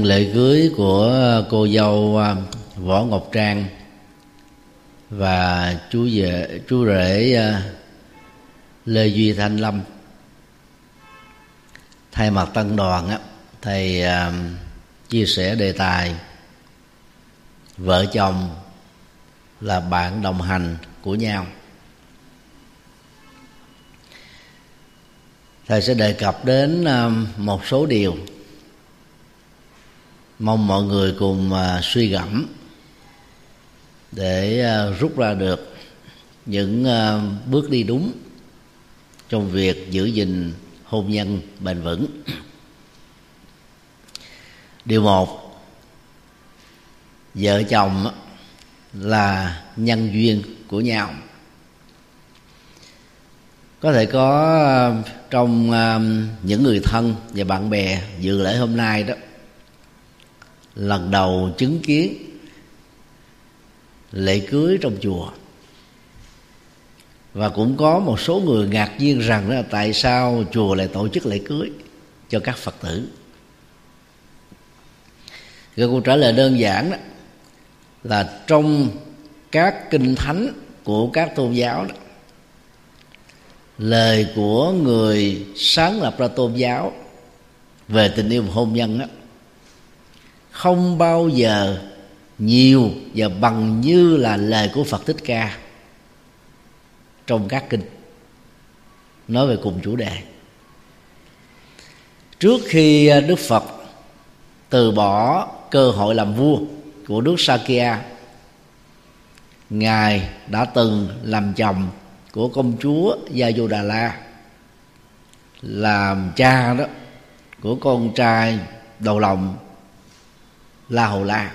nhân lễ cưới của cô dâu à, võ ngọc trang và chú rể chú rể à, lê duy thanh lâm. Thay mặt tân đoàn á, thầy à, chia sẻ đề tài, vợ chồng là bạn đồng hành của nhau. Thầy sẽ đề cập đến một số điều mong mọi người cùng à, suy gẫm để à, rút ra được những à, bước đi đúng trong việc giữ gìn hôn nhân bền vững. Điều một, vợ chồng là nhân duyên của nhau. Có thể có trong những người thân và bạn bè dự lễ hôm nay đó lần đầu chứng kiến lễ cưới trong chùa. Và cũng có một số người ngạc nhiên rằng là tại sao chùa lại tổ chức lễ cưới cho các phật tử. Cái câu trả lời đơn giản đó là trong các kinh thánh của các tôn giáo đó, lời của người sáng lập ra tôn giáo về tình yêu hôn nhân đó không bao giờ nhiều và bằng như là lời của Phật Thích Ca trong các kinh. Nói về cùng chủ đề. Trước khi à, Đức Phật từ bỏ cơ hội làm vua của nước Sakya, ngài đã từng làm chồng của công chúa Gia Đà La làm cha đó của con trai đầu lòng La Hầu La.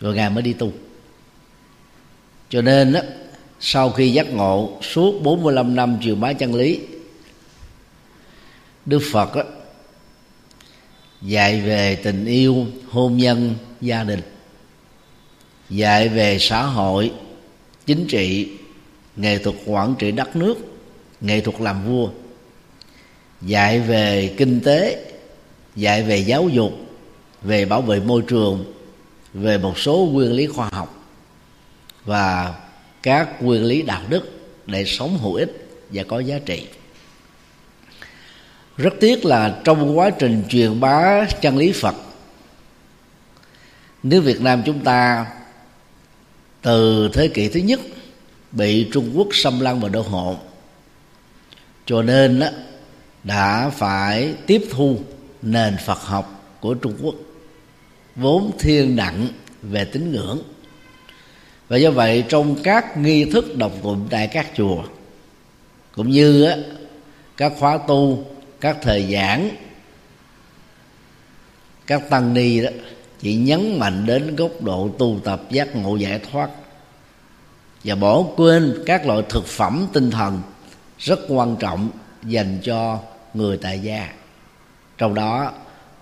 Rồi ngài mới đi tu. Cho nên đó, sau khi giác ngộ suốt 45 năm chiều bá chân lý Đức Phật đó, dạy về tình yêu hôn nhân gia đình. Dạy về xã hội chính trị nghệ thuật quản trị đất nước nghệ thuật làm vua. Dạy về kinh tế dạy về giáo dục về bảo vệ môi trường, về một số nguyên lý khoa học và các nguyên lý đạo đức để sống hữu ích và có giá trị. Rất tiếc là trong quá trình truyền bá chân lý phật, nếu việt nam chúng ta từ thế kỷ thứ nhất bị trung quốc xâm lăng và đô hộ, cho nên đã phải tiếp thu nền phật học của trung quốc vốn thiên nặng về tín ngưỡng. Và do vậy trong các nghi thức độc tụng tại các chùa cũng như á, các khóa tu các thời giảng các tăng ni đó chỉ nhấn mạnh đến góc độ tu tập giác ngộ giải thoát. Và bỏ quên các loại thực phẩm tinh thần rất quan trọng dành cho người tại gia. Trong đó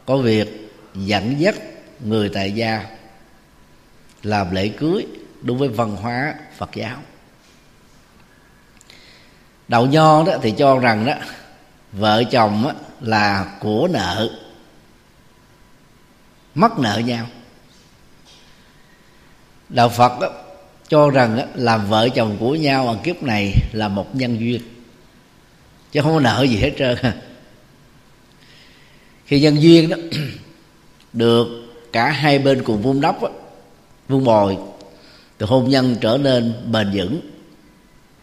có việc dẫn dắt người tại gia làm lễ cưới đối với văn hóa phật giáo. Đạo nho đó thì cho rằng đó vợ chồng đó là của nợ mắc nợ nhau. Đạo phật đó, cho rằng đó, làm vợ chồng của nhau ở kiếp này là một nhân duyên chứ không có nợ gì hết trơn. Khi nhân duyên đó được cả hai bên cùng vun đắp vun bồi thì hôn nhân trở nên bền vững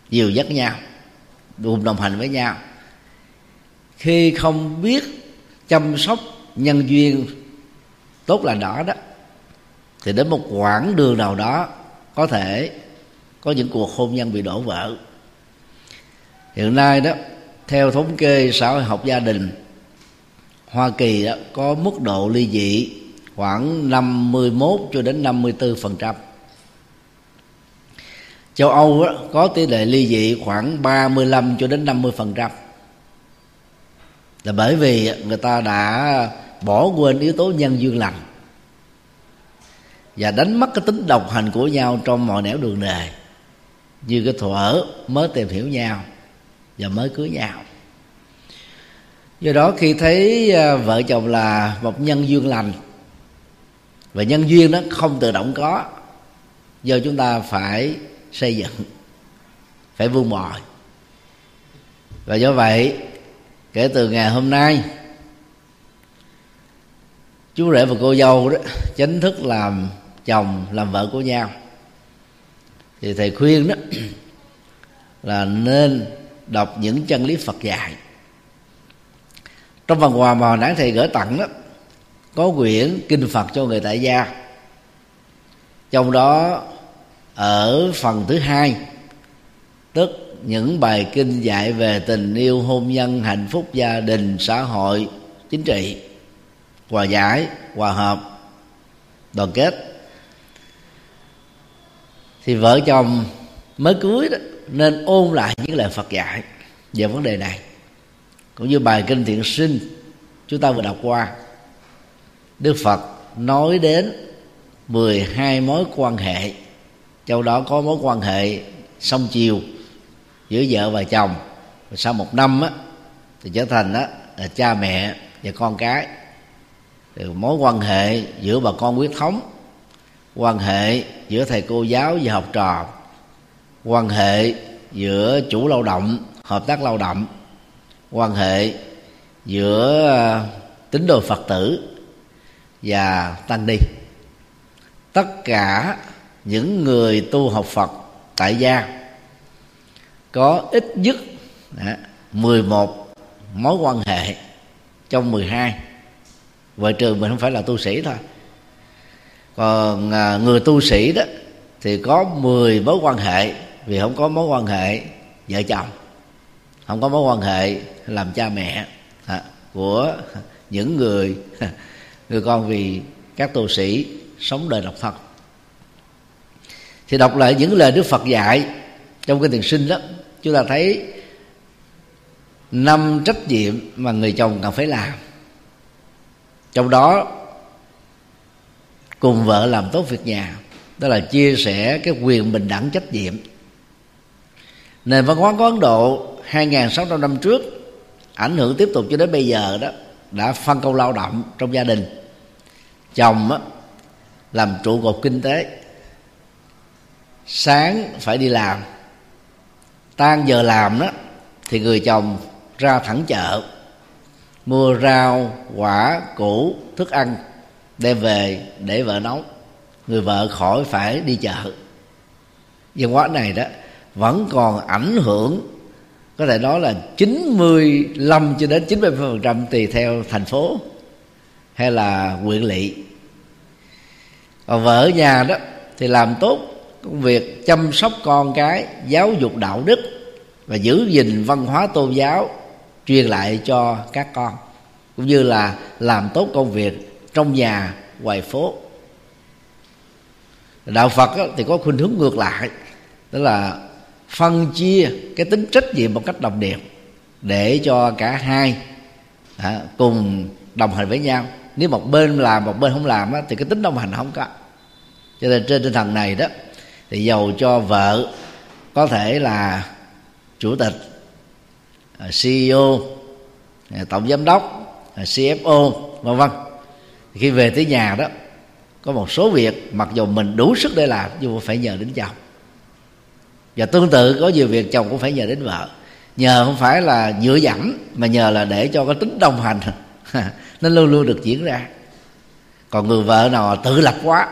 nhiều dắt nhau cùng đồng hành với nhau. Khi không biết chăm sóc nhân duyên tốt là đó đó thì đến một quãng đường nào đó có thể có những cuộc hôn nhân bị đổ vỡ. Hiện nay đó theo thống kê xã hội học gia đình Hoa Kỳ đó, có mức độ ly dị khoảng 51 cho đến 54 phần trăm. Châu Âu đó, có tỷ lệ ly dị khoảng 35 cho đến 50 phần trăm. Là bởi vì người ta đã bỏ quên yếu tố nhân duyên lành và đánh mất cái tính độc hành của nhau trong mọi nẻo đường đời như cái thuở mới tìm hiểu nhau và mới cưới nhau. Do đó khi thấy à, vợ chồng là một nhân duyên lành và nhân duyên nó không tự động có. Do chúng ta phải xây dựng, phải vun bồi và do vậy, kể từ ngày hôm nay, chú rể và cô dâu đó chính thức làm chồng, làm vợ của nhau. Thì thầy khuyên đó là nên đọc những chân lý Phật dạy. Trong phần quà mà nãy thầy gửi tặng đó có quyển kinh Phật cho người tại gia. Trong đó, ở phần thứ hai, tức những bài kinh dạy về tình yêu, hôn nhân, hạnh phúc, gia đình, xã hội, chính trị, hòa giải, hòa hợp, đoàn kết. Thì vợ chồng mới cưới đó, nên ôn lại những lời Phật dạy về vấn đề này. Cũng như bài kinh thiện sinh, chúng ta vừa đọc qua. Đức Phật nói đến 12 mối quan hệ trong đó có mối quan hệ song chiều giữa vợ và chồng. Và sau một năm á, thì trở thành á, là cha mẹ và con cái. Thì mối quan hệ giữa bà con huyết thống quan hệ giữa thầy cô giáo và học trò quan hệ giữa chủ lao động hợp tác lao động quan hệ giữa à, tín đồ phật tử và tăng ni. Tất cả những người tu học phật tại gia có ít nhất à, 11 mối quan hệ trong 12 vợ trường mình không phải là tu sĩ thôi. Còn à, người tu sĩ đó thì có 10 mối quan hệ vì không có mối quan hệ vợ chồng, không có mối quan hệ làm cha mẹ à, của những người người con vì các tu sĩ sống đời độc thân thì đọc lại những lời Đức Phật dạy trong cái tiền sinh đó, chúng ta thấy năm trách nhiệm mà người chồng cần phải làm. Trong đó, cùng vợ làm tốt việc nhà, đó là chia sẻ cái quyền bình đẳng trách nhiệm. Nền văn hóa của ấn độ 2.600 năm trước ảnh hưởng tiếp tục cho đến bây giờ đó đã phân công lao động trong gia đình. Chồng á, làm trụ cột kinh tế. Sáng phải đi làm tan giờ làm đó thì người chồng ra thẳng chợ mua rau quả củ thức ăn đem về để vợ nấu. Người vợ khỏi phải đi chợ. Văn hóa này đó vẫn còn ảnh hưởng có thể nói là 95 cho đến 90 phần trăm tùy theo thành phố hay là huyện lỵ. Còn vợ ở nhà đó thì làm tốt công việc chăm sóc con cái, giáo dục đạo đức và giữ gìn văn hóa tôn giáo truyền lại cho các con, cũng như là làm tốt công việc trong nhà, ngoài phố. Đạo phật thì có khuynh hướng ngược lại, đó là phân chia cái tính trách nhiệm một cách đồng đều để cho cả hai à, cùng đồng hành với nhau. Nếu một bên làm một bên không làm á, thì cái tính đồng hành không có. Cho nên trên tinh thần này đó thì giàu cho vợ có thể là chủ tịch à, CEO à, tổng giám đốc à, CFO vân vân khi về tới nhà đó có một số việc mặc dù mình đủ sức để làm nhưng phải nhờ đến chồng và tương tự, có nhiều việc chồng cũng phải nhờ đến vợ. Nhờ không phải là dựa dẫm, mà nhờ là để cho cái tính đồng hành. Nó luôn luôn được diễn ra. Còn người vợ nào tự lập quá,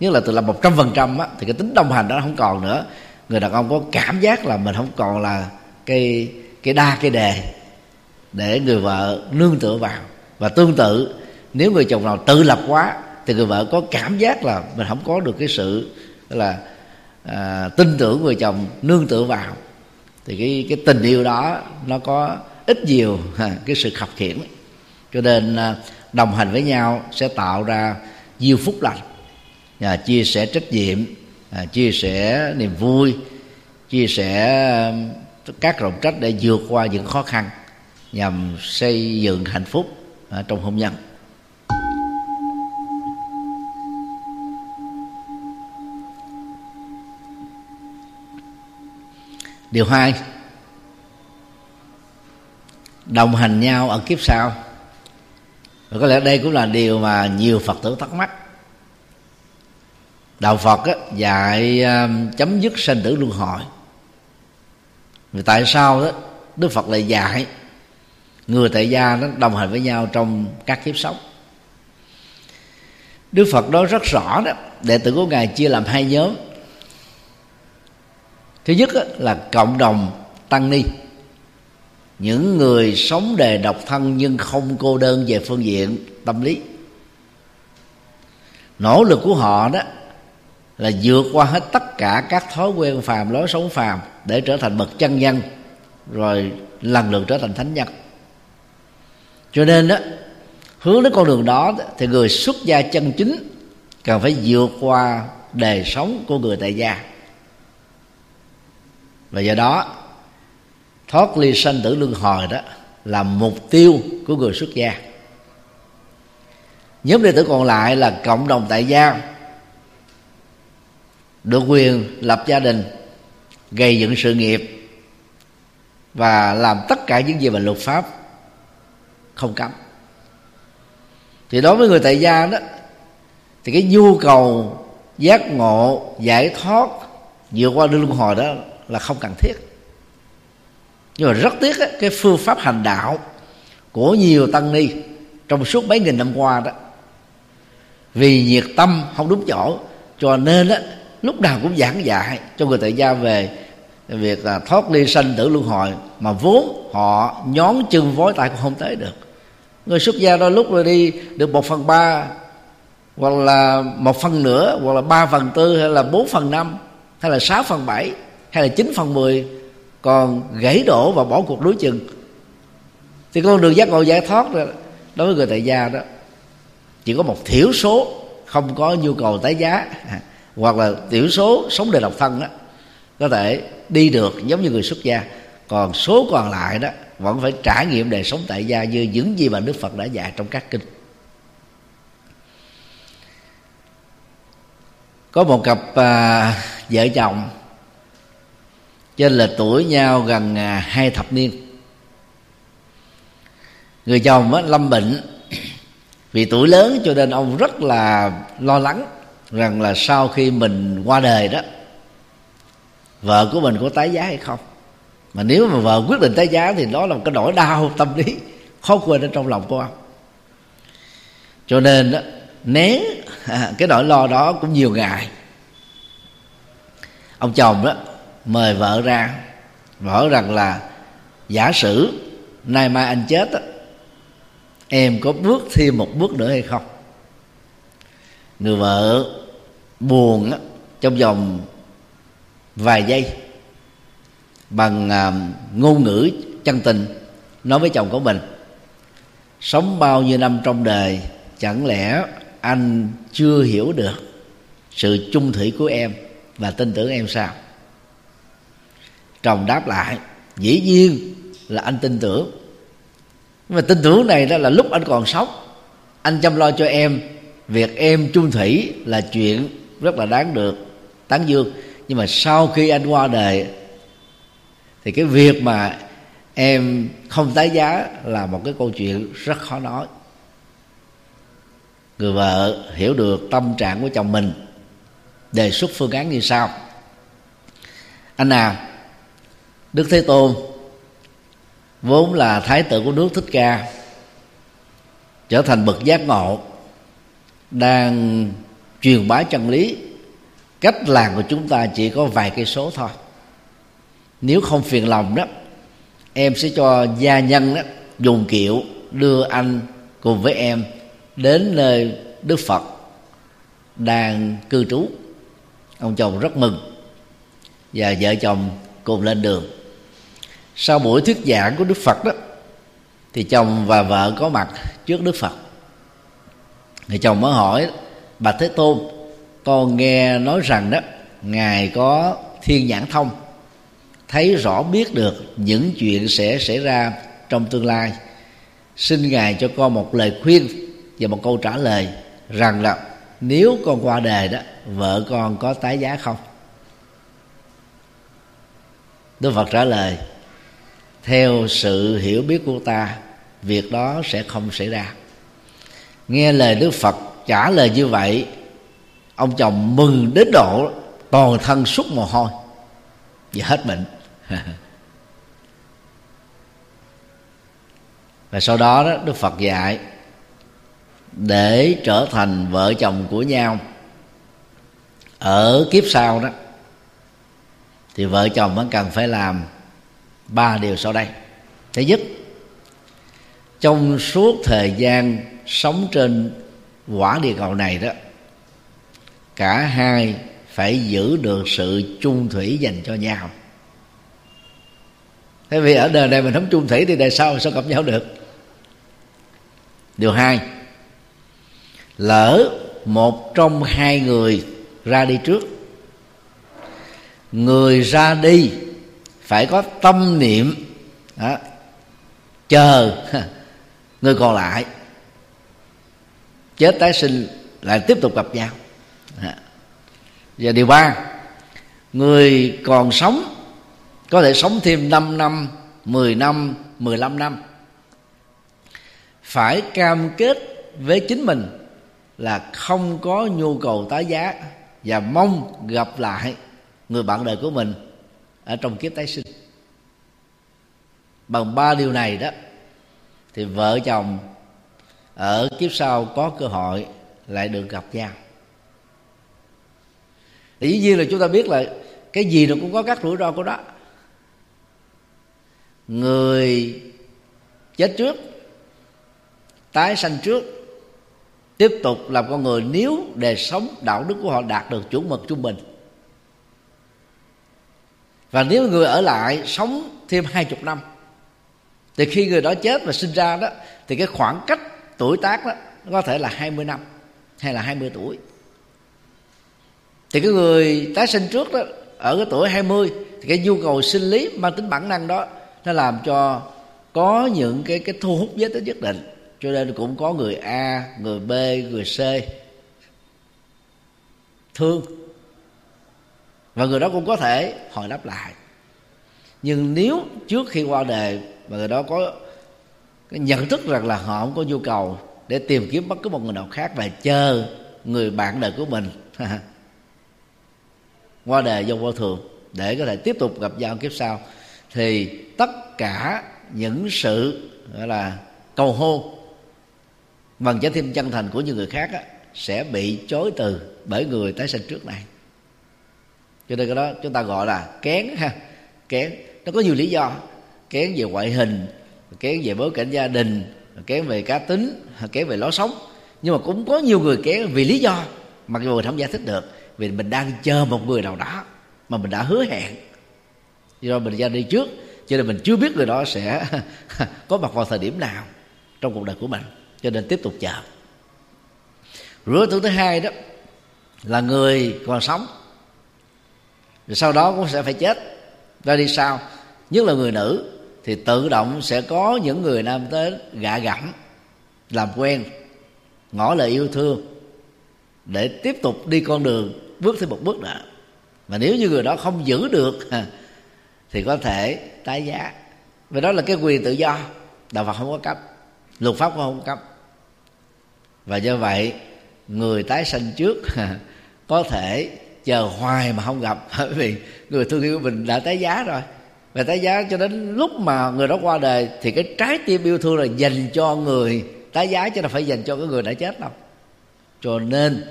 nhất là tự lập một trăm phần trăm thì cái tính đồng hành đó không còn nữa. Người đàn ông có cảm giác là mình không còn là cái cái đa, cái đề để người vợ nương tựa vào. Và tương tự, nếu người chồng nào tự lập quá, thì người vợ có cảm giác là mình không có được cái sự là à, tin tưởng người chồng nương tựa vào. Thì cái cái tình yêu đó nó có ít nhiều ha, cái sự khập khiển cho nên à, đồng hành với nhau sẽ tạo ra nhiều phúc lành. À, chia sẻ trách nhiệm à, chia sẻ niềm vui chia sẻ à, các trọng trách để vượt qua những khó khăn nhằm xây dựng hạnh phúc à, trong hôn nhân. Điều hai đồng hành nhau ở kiếp sau. Và có lẽ đây cũng là điều mà nhiều phật tử thắc mắc. Đạo phật á, dạy à, chấm dứt sanh tử luân hồi. Vì tại sao đó đức phật lại dạy người tại gia nó đồng hành với nhau trong các kiếp sống. Đức phật nói rất rõ đó đệ tử của ngài chia làm hai nhóm thứ nhất là cộng đồng tăng ni. Những người sống đề độc thân nhưng không cô đơn về phương diện tâm lý. Nỗ lực của họ đó là vượt qua hết tất cả các thói quen phàm, lối sống phàm để trở thành bậc chân nhân, rồi lần lượt trở thành thánh nhân. Cho nên đó hướng đến con đường đó, thì người xuất gia chân chính cần phải vượt qua đời sống của người tại gia và do đó, thoát ly sanh tử luân hồi đó là mục tiêu của người xuất gia. Nhóm đệ tử còn lại là cộng đồng tại gia, được quyền lập gia đình, gây dựng sự nghiệp và làm tất cả những gì mà luật pháp không cấm. Thì đối với người tại gia đó, thì cái nhu cầu giác ngộ, giải thoát vượt qua luân hồi đó là không cần thiết. Nhưng mà rất tiếc cái phương pháp hành đạo của nhiều tăng ni trong suốt mấy nghìn năm qua đó vì nhiệt tâm không đúng chỗ cho nên á lúc nào cũng giảng dạy cho người tại gia về việc là thoát ly sanh tử luân hồi mà vốn họ nhón chân vối tay cũng không tới được. Người xuất gia đôi lúc rồi đi được một phần ba hoặc là một phần nửa, hoặc là ba phần tư hay là bốn phần năm hay là sáu phần bảy hay là chín phần mười còn gãy đổ và bỏ cuộc đối chừng. Thì con đường giác ngộ giải thoát đó, đối với người tại gia đó chỉ có một thiểu số không có nhu cầu tái giá hoặc là thiểu số sống đời độc thân đó có thể đi được giống như người xuất gia. Còn số còn lại đó vẫn phải trải nghiệm đời sống tại gia như những gì mà đức phật đã dạy trong các kinh. Có một cặp à, vợ chồng trên là tuổi nhau gần à, hai thập niên. Người chồng á, lâm bệnh. Vì tuổi lớn cho nên ông rất là lo lắng rằng là sau khi mình qua đời đó vợ của mình có tái giá hay không. Mà nếu mà vợ quyết định tái giá thì đó là một cái nỗi đau tâm lý khó quên ở trong lòng của ông. Cho nên đó, né cái nỗi lo đó cũng nhiều ngày. Ông chồng đó mời vợ ra. Vợ rằng là giả sử nay mai anh chết á em có bước thêm một bước nữa hay không? Người vợ buồn á trong vòng vài giây bằng à, ngôn ngữ chân tình nói với chồng của mình sống bao nhiêu năm trong đời chẳng lẽ anh chưa hiểu được sự chung thủy của em và tin tưởng em sao? Chồng đáp lại, dĩ nhiên là anh tin tưởng. Nhưng mà tin tưởng này đó là lúc anh còn sống. Anh chăm lo cho em, việc em chung thủy là chuyện rất là đáng được tán dương. Nhưng mà sau khi anh qua đời, thì cái việc mà em không tái giá là một cái câu chuyện rất khó nói. Người vợ hiểu được tâm trạng của chồng mình, đề xuất phương án như sau. Anh à đức thế tôn, vốn là thái tử của nước thích ca, trở thành bậc giác ngộ, đang truyền bá chân lý. Cách làm của chúng ta chỉ có vài cây số thôi. Nếu không phiền lòng đó, em sẽ cho gia nhân đó dùng kiệu đưa anh cùng với em đến nơi đức phật đang cư trú. Ông chồng rất mừng và vợ chồng cùng lên đường sau buổi thuyết giảng của đức phật đó, thì chồng và vợ có mặt trước đức phật. Người chồng mới hỏi bà thế tôn, con nghe nói rằng đó, ngài có thiên nhãn thông, thấy rõ biết được những chuyện sẽ xảy ra trong tương lai. Xin ngài cho con một lời khuyên và một câu trả lời rằng là nếu con qua đời đó, vợ con có tái giá không? Đức phật trả lời theo sự hiểu biết của ta việc đó sẽ không xảy ra. Nghe lời đức phật trả lời như vậy ông chồng mừng đến độ toàn thân suốt mồ hôi và hết bệnh. Và sau đó, đó đức phật dạy để trở thành vợ chồng của nhau ở kiếp sau đó thì vợ chồng vẫn cần phải làm ba điều sau đây. Thứ nhất, trong suốt thời gian sống trên quả địa cầu này đó, cả hai phải giữ được sự chung thủy dành cho nhau. Thế vì ở đời này mình không chung thủy thì đời sau sao gặp nhau được? Điều hai, lỡ một trong hai người ra đi trước, người ra đi phải có tâm niệm đó, chờ người còn lại. Chết tái sinh lại tiếp tục gặp nhau. Và điều ba người còn sống có thể sống thêm 5 năm 10 năm 15 năm. Phải cam kết với chính mình là không có nhu cầu tái giá và mong gặp lại người bạn đời của mình ở trong kiếp tái sinh. Bằng ba điều này đó, thì vợ chồng ở kiếp sau có cơ hội lại được gặp nhau. Dĩ nhiên là chúng ta biết là cái gì nó cũng có các rủi ro của đó người chết trước, tái sanh trước, tiếp tục làm con người nếu đời sống đạo đức của họ đạt được chuẩn mực trung bình và nếu người ở lại sống thêm hai chục năm thì khi người đó chết và sinh ra đó thì cái khoảng cách tuổi tác đó có thể là 20 năm hay là 20 tuổi. Thì cái người tái sinh trước đó ở cái tuổi 20 thì cái nhu cầu sinh lý mang tính bản năng đó nó làm cho có những cái cái thu hút giới tính nhất định. Cho nên cũng có người A, người B, người C. Thương và người đó cũng có thể hồi đáp lại. Nhưng nếu trước khi qua đề mà người đó có cái nhận thức rằng là họ không có nhu cầu để tìm kiếm bất cứ một người nào khác và chờ người bạn đời của mình qua đề vô vô thường để có thể tiếp tục gặp nhau kiếp sau thì tất cả những sự gọi là cầu hôn bằng trái tim chân thành của những người khác á, sẽ bị chối từ bởi người tái sinh trước này cho nên cái đó chúng ta gọi là kén ha. Kén. Nó có nhiều lý do. Kén về ngoại hình, kén về bối cảnh gia đình, kén về cá tính, kén về lối sống. Nhưng mà cũng có nhiều người kén vì lý do, mặc dù mình không giải thích được, vì mình đang chờ một người nào đó mà mình đã hứa hẹn. Do mình ra đi trước, cho nên mình chưa biết người đó sẽ có mặt vào thời điểm nào trong cuộc đời của mình. Cho nên tiếp tục chờ. Rứa tưởng thứ hai đó, là người còn sống rồi sau đó cũng sẽ phải chết. Ra đi sau. Nhất là người nữ, thì tự động sẽ có những người nam tới gạ gẫm, làm quen, ngỏ lời yêu thương, để tiếp tục đi con đường, bước thêm một bước nữa. Mà nếu như người đó không giữ được, thì có thể tái giá. Và đó là cái quyền tự do. Đạo phật không có cấp luật pháp cũng không cấp và do vậy, người tái sanh trước có thể chờ hoài mà không gặp. Bởi vì người thương yêu mình đã tái giá rồi. Và tái giá cho đến lúc mà người đó qua đời thì cái trái tim yêu thương là dành cho người tái giá chứ là phải dành cho cái người đã chết đâu. Cho nên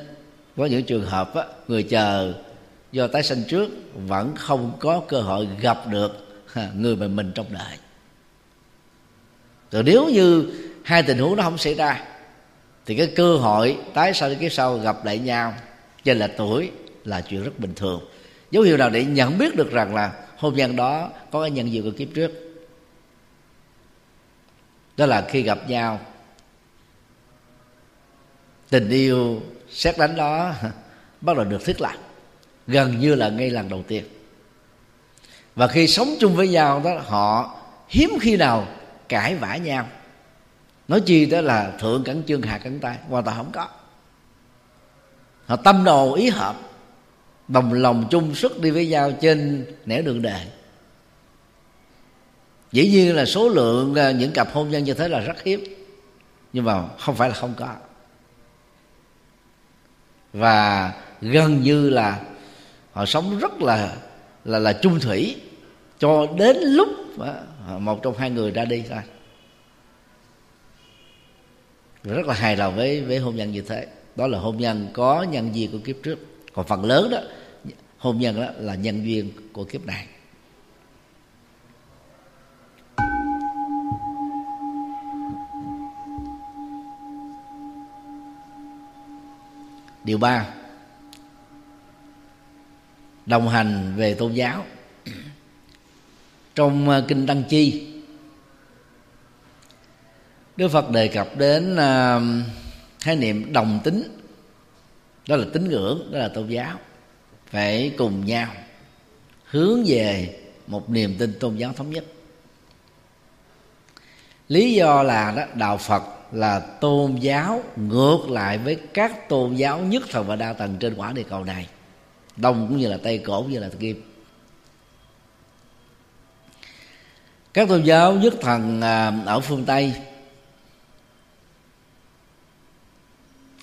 có những trường hợp á, người chờ do tái sanh trước vẫn không có cơ hội gặp được người mà mình trong đời. Rồi nếu như hai tình huống nó không xảy ra thì cái cơ hội tái sanh kiếp sau gặp lại nhau trên là tuổi là chuyện rất bình thường. Dấu hiệu nào để nhận biết được rằng là hôn nhân đó có cái nhân duyên của kiếp trước? Đó là khi gặp nhau. Tình yêu xét đánh đó bắt đầu được thiết lập, gần như là ngay lần đầu tiên. Và khi sống chung với nhau đó, họ hiếm khi nào cãi vã nhau. Nói chi đó là thượng cắn chương hạ cắn tay, hoàn toàn không có. Họ tâm đầu ý hợp đồng lòng chung sức đi với nhau trên nẻo đường đời dĩ nhiên là số lượng à, những cặp hôn nhân như thế là rất hiếm, nhưng mà không phải là không có. Và gần như là họ sống rất là là là chung thủy cho đến lúc à, một trong hai người ra đi thôi. Rất là hài lòng với với hôn nhân như thế. Đó là hôn nhân có nhân duyên của kiếp trước. Còn phần lớn đó hôn nhân đó là nhân duyên của kiếp này. Điều ba, đồng hành về tôn giáo. Trong ờ, kinh tăng chi, đức phật đề cập đến ờ, khái niệm đồng tính, đó là tín ngưỡng, đó là tôn giáo phải cùng nhau hướng về một niềm tin tôn giáo thống nhất. Lý do là đó, đạo phật là tôn giáo ngược lại với các tôn giáo nhất thần và đa tầng trên quả địa cầu này. Đông cũng như là tây cổ cũng như là kim. Các tôn giáo nhất thần à, ở phương tây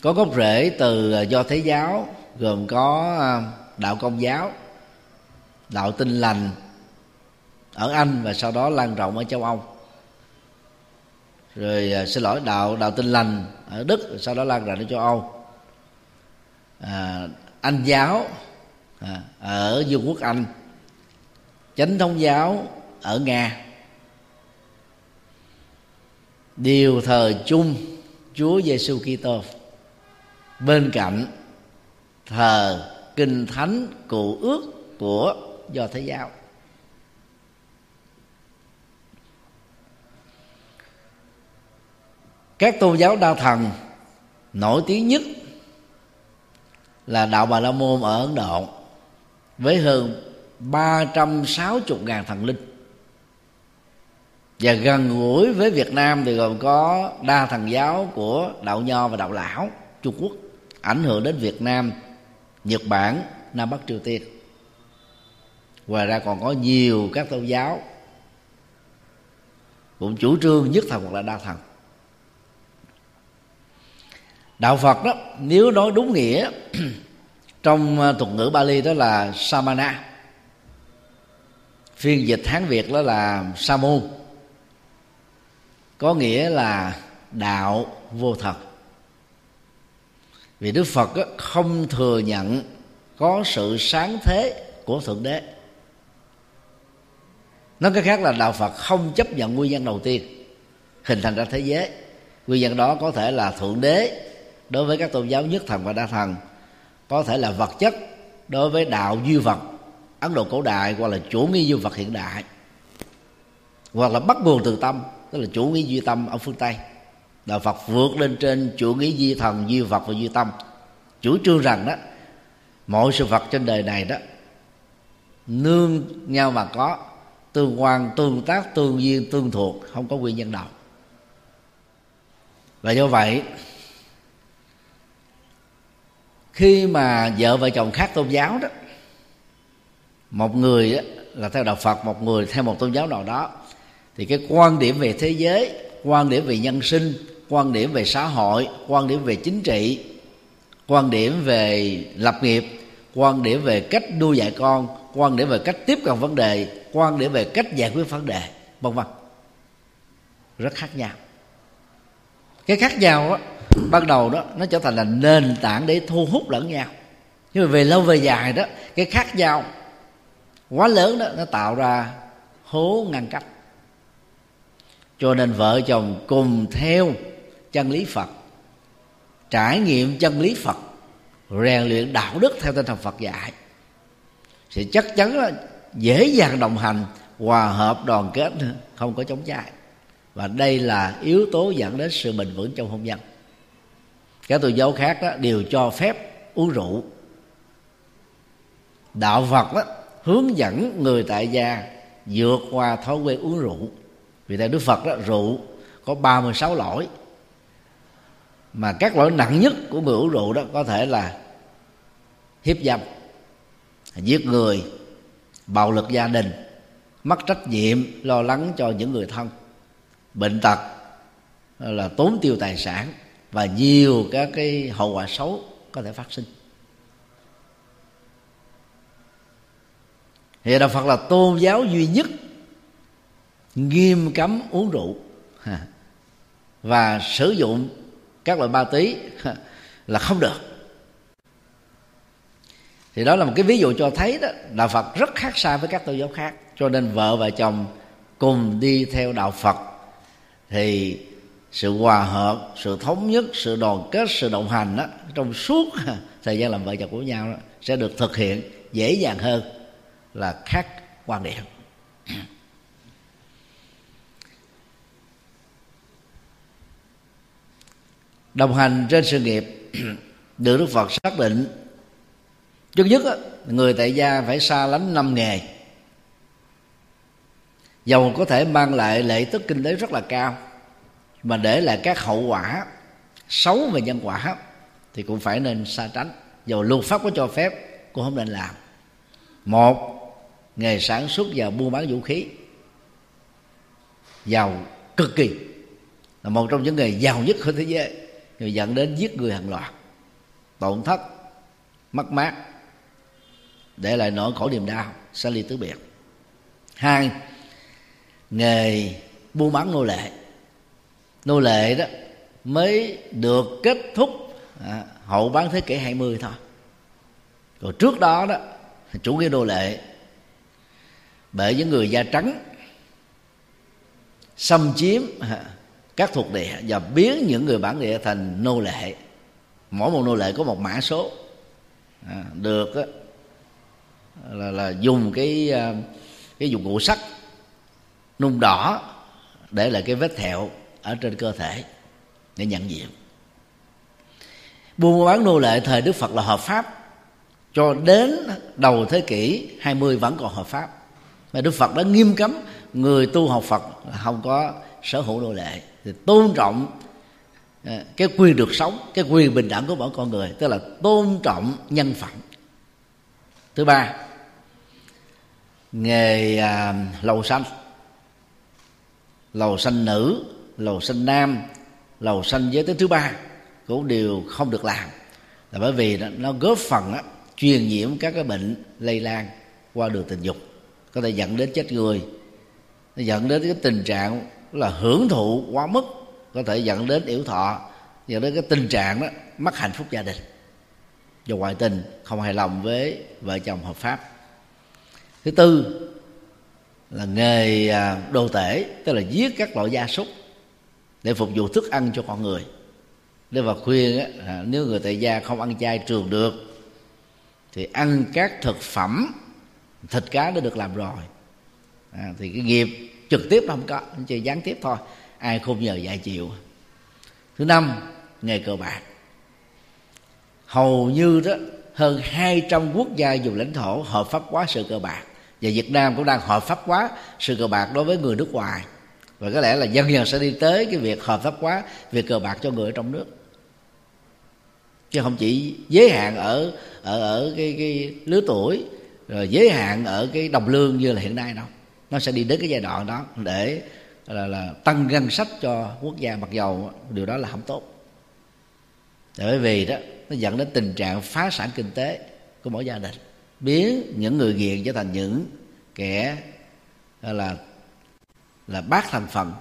có gốc rễ từ à, do thế giáo gồm có à, đạo công giáo đạo tinh lành ở anh và sau đó lan rộng ở châu âu. Rồi à, xin lỗi đạo đạo tinh lành ở đức sau đó lan rộng ở châu âu. À, anh giáo à, ở vương quốc anh. Chánh thống giáo ở nga. Điều thờ chung Chúa Giêsu Kitô. Bên cạnh thờ kinh thánh cụ ước của do thế giáo. Các tôn giáo đa thần nổi tiếng nhất là đạo Bà La Môn ở Ấn Độ với hơn 360 ngàn thần linh. Và gần gũi với Việt Nam thì gồm có đa thần giáo của đạo Nho và đạo Lão Trung Quốc ảnh hưởng đến Việt Nam, Nhật Bản, Nam Bắc Triều Tiên. Ngoài ra còn có nhiều các tôn giáo cũng chủ trương nhất thần hoặc là đa thần. Đạo Phật đó nếu nói đúng nghĩa trong ờ, thuật ngữ Bali đó là Samana phiên dịch Hán Việt đó là Sa môn có nghĩa là đạo vô thật vì đức phật không thừa nhận có sự sáng thế của thượng đế. Nói cái khác là đạo phật không chấp nhận nguyên nhân đầu tiên, hình thành ra thế giới. Nguyên nhân đó có thể là thượng đế đối với các tôn giáo nhất thần và đa thần, có thể là vật chất đối với đạo duy vật, ấn độ cổ đại hoặc là chủ nghĩa duy vật hiện đại, hoặc là bắt nguồn từ tâm, tức là chủ nghĩa duy tâm ở phương tây đạo phật vượt lên trên chủ nghĩa duy thần duy vật và duy tâm. Chủ trương rằng đó mọi sự vật trên đời này đó nương nhau mà có tương quan tương tác tương duyên tương thuộc không có nguyên nhân nào. Và do vậy khi mà vợ vợ chồng khác tôn giáo đó một người đó, là theo đạo phật một người theo một tôn giáo nào đó thì cái quan điểm về thế giới quan điểm về nhân sinh quan điểm về xã hội quan điểm về chính trị quan điểm về lập nghiệp quan điểm về cách nuôi dạy con quan điểm về cách tiếp cận vấn đề quan điểm về cách giải quyết vấn đề vân vân. Rất khác nhau. Cái khác nhau đó, ban đầu đó nó trở thành là nền tảng để thu hút lẫn nhau. Nhưng mà về lâu về dài đó cái khác nhau quá lớn đó nó tạo ra hố ngăn cách. Cho nên vợ chồng cùng theo chân lý phật, trải nghiệm chân lý phật, rèn luyện đạo đức theo tinh thần phật dạy sẽ chắc chắn là dễ dàng đồng hành, hòa hợp, đoàn kết, không có chống chạy và đây là yếu tố dẫn đến sự bình vững trong hôn nhân. Các tôn giáo khác đó đều cho phép uống rượu. Đạo phật đó hướng dẫn người tại gia vượt qua thói quen uống rượu. Vì tại đức phật đó rượu có 36 lỗi mà các lỗi nặng nhất của người uống rượu đó có thể là hiếp dâm, giết người, bạo lực gia đình, mất trách nhiệm, lo lắng cho những người thân, bệnh tật, là tốn tiêu tài sản và nhiều các cái hậu quả xấu có thể phát sinh. Thì đạo phật là tôn giáo duy nhất nghiêm cấm uống rượu và sử dụng các loại ma túy là không được. Thì đó là một cái ví dụ cho thấy đó đạo phật rất khác xa với các tôn giáo khác. Cho nên vợ và chồng cùng đi theo đạo phật. Thì sự hòa hợp sự thống nhất sự đoàn kết sự đồng hành đó, trong suốt thời gian làm vợ chồng của nhau đó, sẽ được thực hiện dễ dàng hơn là khác quan điểm. Đồng hành trên sự nghiệp, được đức phật xác định. Trước nhất người tại gia phải xa lánh năm nghề dầu có thể mang lại lợi tức kinh tế rất là cao, mà để lại các hậu quả xấu về nhân quả thì cũng phải nên xa tránh. Dầu luật pháp có cho phép, cũng không nên làm. Một, nghề sản xuất và buôn bán vũ khí, giàu cực kỳ, là một trong những nghề giàu nhất trên thế giới rồi dẫn đến giết người hàng loạt. Tổn thất mất mát. Để lại nỗi khổ niềm đau xa ly tứ biệt. Hai nghề buôn bán nô lệ. Nô lệ đó mới được kết thúc à, hậu bán thế kỷ 20 thôi. Rồi trước đó đó chủ nghĩa nô lệ bởi những người da trắng xâm chiếm à, các thuộc địa và biến những người bản địa thành nô lệ. Mỗi một nô lệ có một mã số. À, được á, là là dùng cái à, cái dụng cụ sắt nung đỏ để lại cái vết thẹo ở trên cơ thể để nhận diện. Buôn bán nô lệ thời Đức Phật là hợp pháp. Cho đến đầu thế kỷ 20 vẫn còn hợp pháp. Và Đức Phật đã nghiêm cấm người tu học Phật không có sở hữu nô lệ thì tôn trọng ờ, cái quyền được sống cái quyền bình đẳng của mỗi con người tức là tôn trọng nhân phẩm. Thứ ba nghề à, lầu xanh. Lầu xanh nữ lầu xanh nam lầu xanh giới tính thứ ba cũng đều không được làm. Là bởi vì nó, nó góp phần á, truyền nhiễm các cái bệnh lây lan qua đường tình dục. Có thể dẫn đến chết người nó dẫn đến cái tình trạng là hưởng thụ quá mức có thể dẫn đến yếu thọ dẫn đến cái tình trạng đó mất hạnh phúc gia đình. Do ngoại tình không hài lòng với vợ chồng hợp pháp. Thứ tư là nghề à, đồ tể tức là giết các loại gia súc để phục vụ thức ăn cho con người. Đức và khuyên á, nếu người tại gia không ăn chay trường được thì ăn các thực phẩm thịt cá đã được làm rồi. À, thì cái nghiệp trực tiếp không có chỉ gián tiếp thôi. Ai không nhờ dạy chịu. Thứ năm, nghề cờ bạc. Hầu như đó, hơn 200 quốc gia dùng lãnh thổ hợp pháp hóa sự cờ bạc. Và Việt Nam cũng đang hợp pháp hóa sự cờ bạc đối với người nước ngoài. Và có lẽ là dần dần sẽ đi tới cái việc hợp pháp hóa việc cờ bạc cho người ở trong nước. Chứ không chỉ giới hạn ở ở ở cái cái lứa tuổi, rồi giới hạn ở cái đồng lương như là hiện nay đâu nó sẽ đi đến cái giai đoạn đó để là, là tăng ngân sách cho quốc gia mặc dầu. Điều đó là không tốt. Bởi vì đó nó dẫn đến tình trạng phá sản kinh tế của mỗi gia đình. Biến những người nghiện trở thành những kẻ là là bác thành phần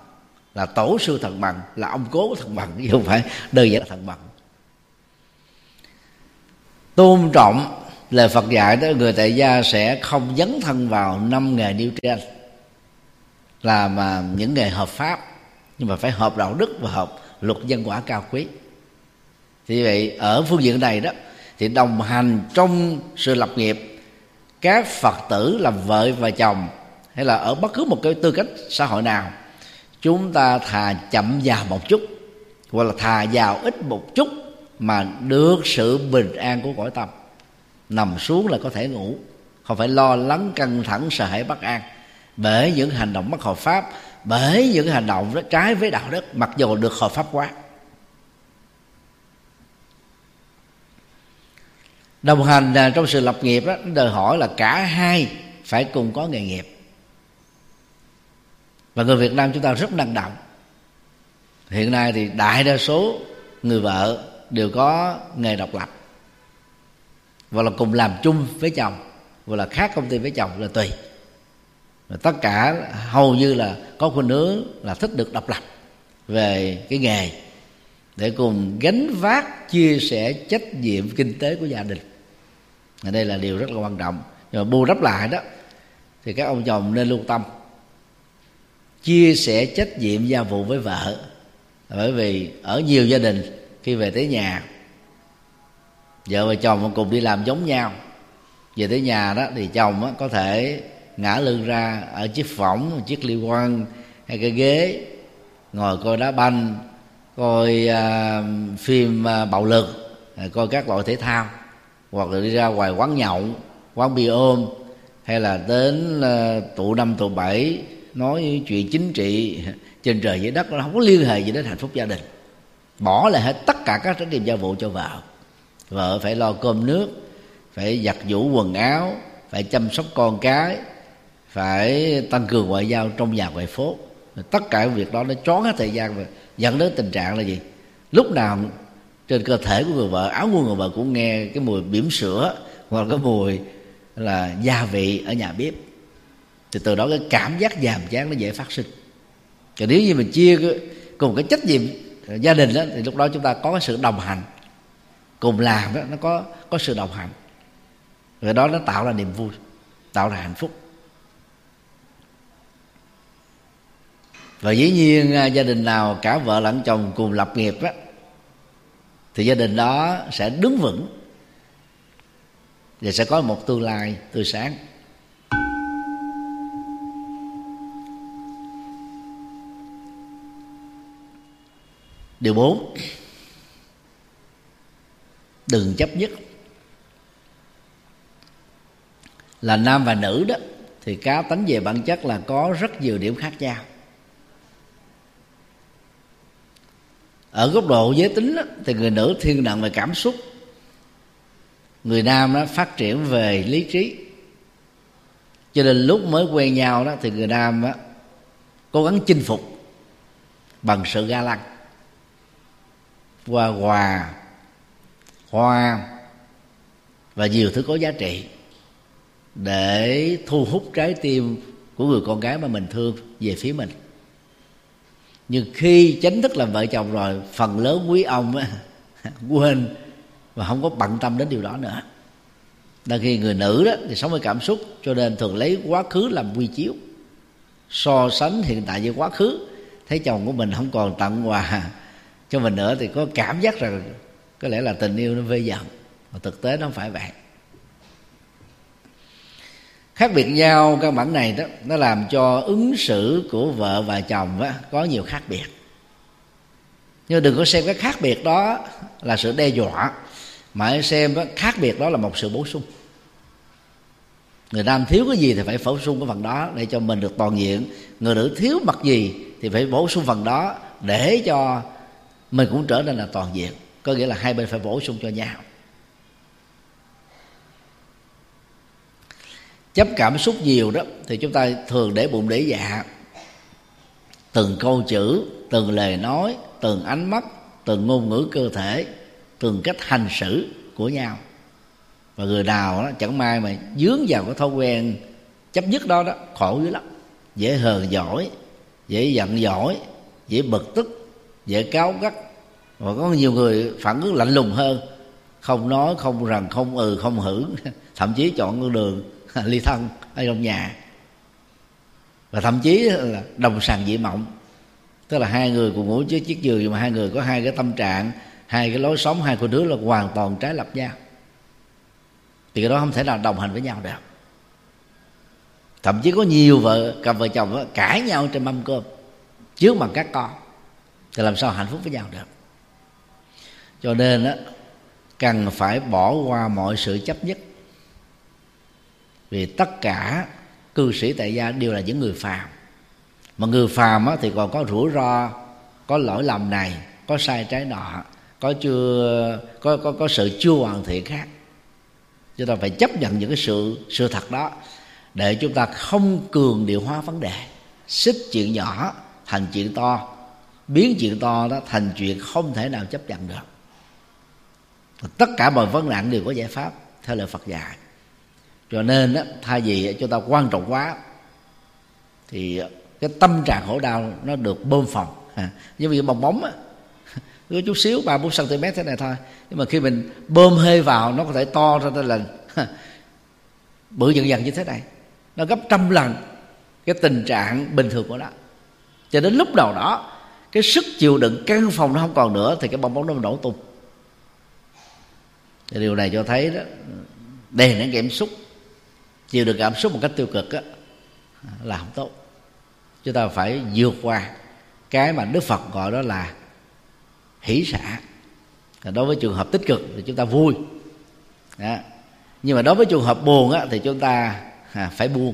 là tổ sư thần bằng là ông cố thần bằng chứ không phải đơn giản là thần bằng. Tôn trọng lời Phật dạy đó người tại gia sẽ không dấn thân vào năm nghề nêu trên là mà những nghề hợp pháp, nhưng mà phải hợp đạo đức và hợp luật nhân quả cao quý. Thì vậy ở phương diện này đó, thì đồng hành trong sự lập nghiệp, các phật tử làm vợ và chồng, hay là ở bất cứ một cái tư cách xã hội nào, chúng ta thà chậm vào một chút, hoặc là thà vào ít một chút mà được sự bình an của cõi tâm. Nằm xuống là có thể ngủ, không phải lo lắng căng thẳng sợ hãi bất an bởi những hành động bất hợp pháp, bởi những hành động đó trái với đạo đức, mặc dù được hợp pháp quá. Đồng hành à, trong sự lập nghiệp đó đòi hỏi là cả hai phải cùng có nghề nghiệp. Và người Việt Nam chúng ta rất năng động. Hiện nay thì đại đa số người vợ đều có nghề độc lập. Và là cùng làm chung với chồng, và là khác công ty với chồng là tùy và tất cả hầu như là có khuynh hướng là thích được độc lập về cái nghề để cùng gánh vác, chia sẻ trách nhiệm kinh tế của gia đình. Và đây là điều rất là quan trọng. Nhưng mà bù đắp lại đó, thì các ông chồng nên lưu tâm, chia sẻ trách nhiệm gia vụ với vợ. Bởi vì ở nhiều gia đình, khi về tới nhà, vợ và chồng cùng đi làm giống nhau. Về tới nhà đó thì chồng có thể ngã lưng ra ở chiếc võng chiếc liên quan hay cái ghế ngồi coi đá banh coi uh, phim uh, bạo lực à, coi các loại thể thao hoặc là đi ra ngoài quán nhậu quán bia ôm hay là đến uh, tụ năm tụ bảy nói chuyện chính trị trên trời dưới đất nó không có liên hệ gì đến hạnh phúc gia đình. Bỏ lại hết tất cả các trách nhiệm gia vụ cho vợ. Vợ phải lo cơm nước phải giặt giũ quần áo phải chăm sóc con cái phải tăng cường ngoại giao trong nhà ngoài phố. Tất cả việc đó nó chón hết thời gian và dẫn đến tình trạng là gì? Lúc nào trên cơ thể của người vợ, áo của người vợ cũng nghe cái mùi bỉm sữa hoặc là cái mùi là gia vị ở nhà bếp. Thì từ đó cái cảm giác nhàm chán nó dễ phát sinh. Còn nếu như mình chia cùng cái trách nhiệm gia đình đó thì lúc đó chúng ta có cái sự đồng hành. Cùng làm đó nó có có sự đồng hành. Rồi đó nó tạo ra niềm vui, tạo ra hạnh phúc. Và dĩ nhiên à, gia đình nào cả vợ lẫn chồng cùng lập nghiệp á, thì gia đình đó sẽ đứng vững và sẽ có một tương lai tươi sáng. Điều bốn, đừng chấp nhất. Là nam và nữ đó, thì cá tánh về bản chất là có rất nhiều điểm khác nhau. Ở góc độ giới tính đó, thì người nữ thiên nặng về cảm xúc. Người nam đó phát triển về lý trí. Cho nên lúc mới quen nhau đó thì người nam đó, cố gắng chinh phục bằng sự ga lăng. Qua quà hoa và nhiều thứ có giá trị để thu hút trái tim của người con gái mà mình thương về phía mình nhưng khi chính thức làm vợ chồng rồi phần lớn quý ông á, quên và không có bận tâm đến điều đó nữa. Đôi khi người nữ đó thì sống với cảm xúc cho nên thường lấy quá khứ làm quy chiếu. So sánh hiện tại với quá khứ thấy chồng của mình không còn tặng quà cho mình nữa thì có cảm giác rằng có lẽ là tình yêu nó vơi dần. Mà thực tế nó không phải vậy khác biệt nhau căn bản này đó nó làm cho ứng xử của vợ và chồng đó, có nhiều khác biệt. Nhưng đừng có xem cái khác biệt đó là sự đe dọa mà hãy xem đó, khác biệt đó là một sự bổ sung. Người nam thiếu cái gì thì phải bổ sung cái phần đó để cho mình được toàn diện. Người nữ thiếu mặt gì thì phải bổ sung phần đó để cho mình cũng trở nên là toàn diện. Có nghĩa là hai bên phải bổ sung cho nhau. Chấp cảm xúc nhiều đó, thì chúng ta thường để bụng để dạ. Từng câu chữ, từng lời nói, từng ánh mắt, từng ngôn ngữ cơ thể, từng cách hành xử của nhau. Và người nào đó chẳng may mà dướng vào cái thói quen chấp nhất đó đó, khổ dữ lắm. Dễ hờn giỏi dễ giận giỏi dễ bực tức, dễ cáo gắt. Và có nhiều người phản ứng lạnh lùng hơn, không nói, không rằng không ừ không hử, thậm chí chọn con đường ly thân ở trong nhà. Và thậm chí là đồng sàng dị mộng. Tức là hai người cùng ngủ dưới chiếc giường nhưng mà hai người có hai cái tâm trạng hai cái lối sống hai con đứa là hoàn toàn trái lập nhau. Thì cái đó không thể nào đồng hành với nhau được. Thậm chí có nhiều vợ cặp vợ chồng đó, cãi nhau trên mâm cơm trước mặt các con thì làm sao hạnh phúc với nhau được? Cho nên á cần phải bỏ qua mọi sự chấp nhất vì tất cả cư sĩ tại gia đều là những người phàm. Mà người phàm thì còn có rủi ro, có lỗi lầm này, có sai trái nọ, có chưa, có có có sự chưa hoàn thiện khác. Chúng ta phải chấp nhận những cái sự sự thật đó để chúng ta không cường điều hóa vấn đề. Xích chuyện nhỏ thành chuyện to, biến chuyện to đó thành chuyện không thể nào chấp nhận được. Tất cả mọi vấn nạn đều có giải pháp theo lời Phật dạy cho nên á thay vì chúng ta quan trọng quá thì cái tâm trạng khổ đau nó được bơm phòng. À, giống như bong bóng á cứ chút xíu ba bốn cm thế này thôi. Nhưng mà khi mình bơm hơi vào nó có thể to ra tới lần, bự dần dần như thế này. Nó gấp trăm lần cái tình trạng bình thường của nó. Cho đến lúc đầu đó cái sức chịu đựng căn phòng nó không còn nữa thì cái bong bóng nó nổ tung. Thì điều này cho thấy đó đè nén cảm xúc chịu được cảm xúc một cách tiêu cực á là không tốt. Chúng ta phải vượt qua cái mà đức phật gọi đó là hỷ xả. Đối với trường hợp tích cực thì chúng ta vui. Đó. nhưng mà đối với trường hợp buồn á, thì chúng ta à, phải buông.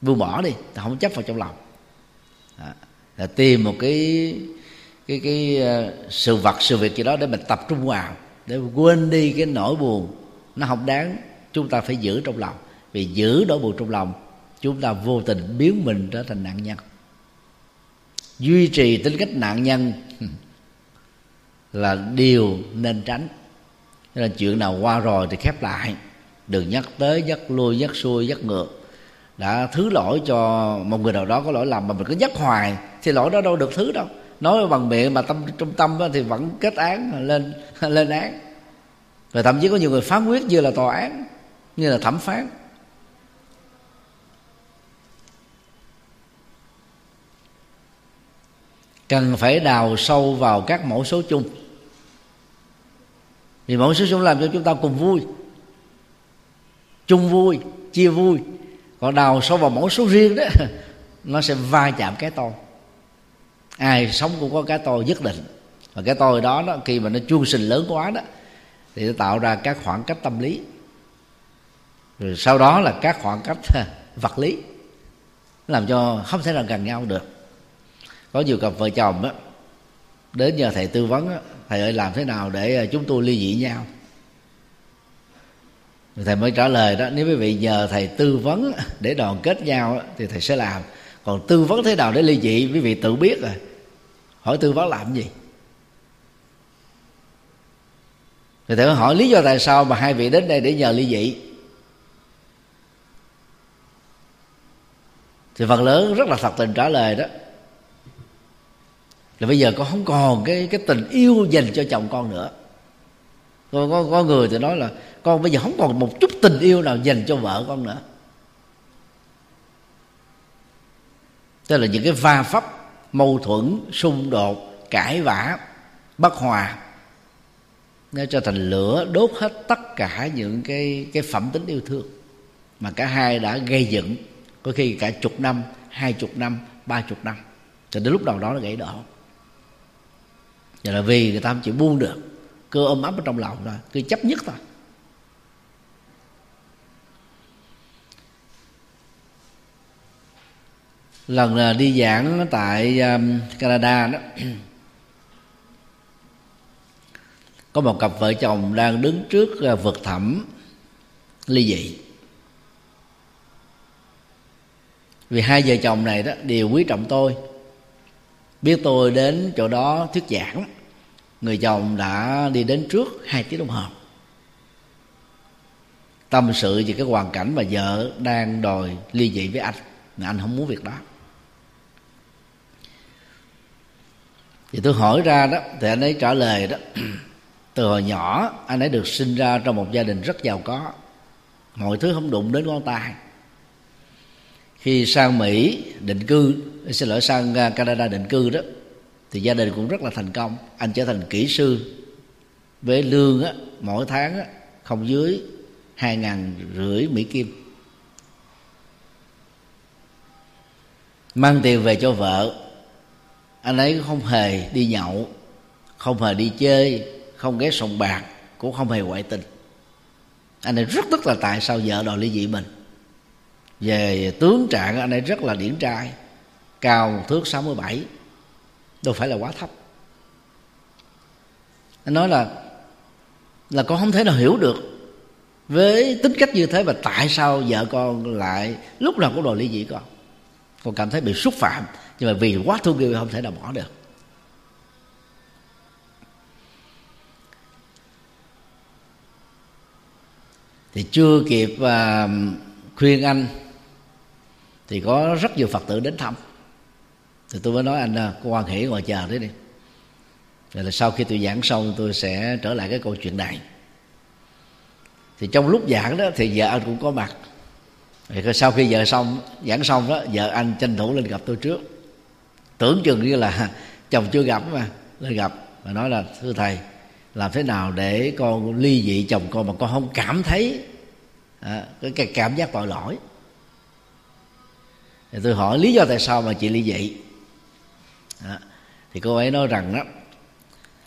Buông bỏ đi ta không chấp vào trong lòng. Đó. là tìm một cái cái cái à, sự vật sự việc gì đó để mình tập trung vào để quên đi cái nỗi buồn. Nó không đáng chúng ta phải giữ trong lòng vì giữ nỗi buồn trong lòng, chúng ta vô tình biến mình trở thành nạn nhân. Duy trì tính cách nạn nhân là điều nên tránh. Cho nên chuyện nào qua rồi thì khép lại. Đừng nhắc tới, nhắc lui, nhắc xuôi, nhắc ngược. Đã thứ lỗi cho một người nào đó có lỗi lầm mà mình cứ nhắc hoài thì lỗi đó đâu được thứ đâu. Nói bằng miệng mà tâm, trung tâm thì vẫn kết án, lên lên án. Rồi thậm chí có nhiều người phán quyết như là tòa án, như là thẩm phán. Cần phải đào sâu vào các mẫu số chung. Vì mẫu số chung làm cho chúng ta cùng vui, chung vui, chia vui. Còn đào sâu vào mẫu số riêng đó, nó sẽ va chạm cái tôi. Ai sống cũng có cái tôi nhất định. Và cái tôi đó đó, khi mà nó chuông sình lớn quá đó, thì nó tạo ra các khoảng cách tâm lý. Rồi sau đó là các khoảng cách vật lý, làm cho không thể nào gần nhau được có nhiều cặp vợ chồng á đến nhờ thầy tư vấn á, thầy ơi làm thế nào để ờ, chúng tôi ly dị nhau? Thầy mới trả lời đó nếu quý vị nhờ thầy tư vấn để đoàn kết nhau thì thầy sẽ làm. Còn tư vấn thế nào để ly dị quý vị tự biết rồi. Hỏi tư vấn làm gì? Thì thầy hỏi lý do tại sao mà hai vị đến đây để nhờ ly dị. Thì phần lớn rất là thật tình trả lời đó là bây giờ con không còn cái cái tình yêu dành cho chồng con nữa. Có, có, có người thì nói là con bây giờ không còn một chút tình yêu nào dành cho vợ con nữa. Tức là những cái va vấp mâu thuẫn xung đột cãi vã bất hòa nó cho thành lửa đốt hết tất cả những cái cái phẩm tính yêu thương mà cả hai đã gây dựng có khi cả chục năm hai chục năm ba chục năm. Cho đến lúc đầu đó nó gãy đổ và là vì người ta không chịu buông được cơ ôm ấp ở trong lòng thôi, cứ chấp nhất thôi. Lần à, đi giảng tại um, Canada đó có một cặp vợ chồng đang đứng trước à, vực thẳm ly dị. Vì hai vợ chồng này đó đều quý trọng tôi biết tôi đến chỗ đó thuyết giảng, người chồng đã đi đến trước hai tiếng đồng hồ. Tâm sự về cái hoàn cảnh mà vợ đang đòi ly dị với anh, mà anh không muốn việc đó. Thì tôi hỏi ra đó, thì anh ấy trả lời đó, từ hồi nhỏ anh ấy được sinh ra trong một gia đình rất giàu có. Mọi thứ không đụng đến ngón tay khi sang mỹ định cư xin lỗi sang canada định cư đó thì gia đình cũng rất là thành công. Anh trở thành kỹ sư với lương á, mỗi tháng á, không dưới hai ngàn rưỡi mỹ kim. Mang tiền về cho vợ. Anh ấy không hề đi nhậu không hề đi chơi không ghé sòng bạc cũng không hề ngoại tình. Anh ấy rất tức là tại sao vợ đòi ly dị mình. Về tướng trạng anh ấy rất là điển trai cao một thước 67 đâu phải là quá thấp. Anh nói là là con không thể nào hiểu được với tính cách như thế và tại sao vợ con lại lúc nào cũng đòi ly dị con. Con cảm thấy bị xúc phạm nhưng mà vì quá thương yêu không thể nào bỏ được. Thì chưa kịp uh, khuyên anh thì có rất nhiều phật tử đến thăm thì tôi mới nói anh à, có quan hệ ngồi chờ đấy đi. Rồi là sau khi tôi giảng xong tôi sẽ trở lại cái câu chuyện này. Thì trong lúc giảng đó thì vợ anh cũng có mặt. Thì sau khi vợ xong giảng xong đó vợ anh tranh thủ lên gặp tôi trước. Tưởng chừng như là chồng chưa gặp mà lên gặp và nói là thưa thầy làm thế nào để con ly dị chồng con mà con không cảm thấy à, cái cảm giác tội lỗi? Thì tôi hỏi lý do tại sao mà chị ly dị à, thì cô ấy nói rằng đó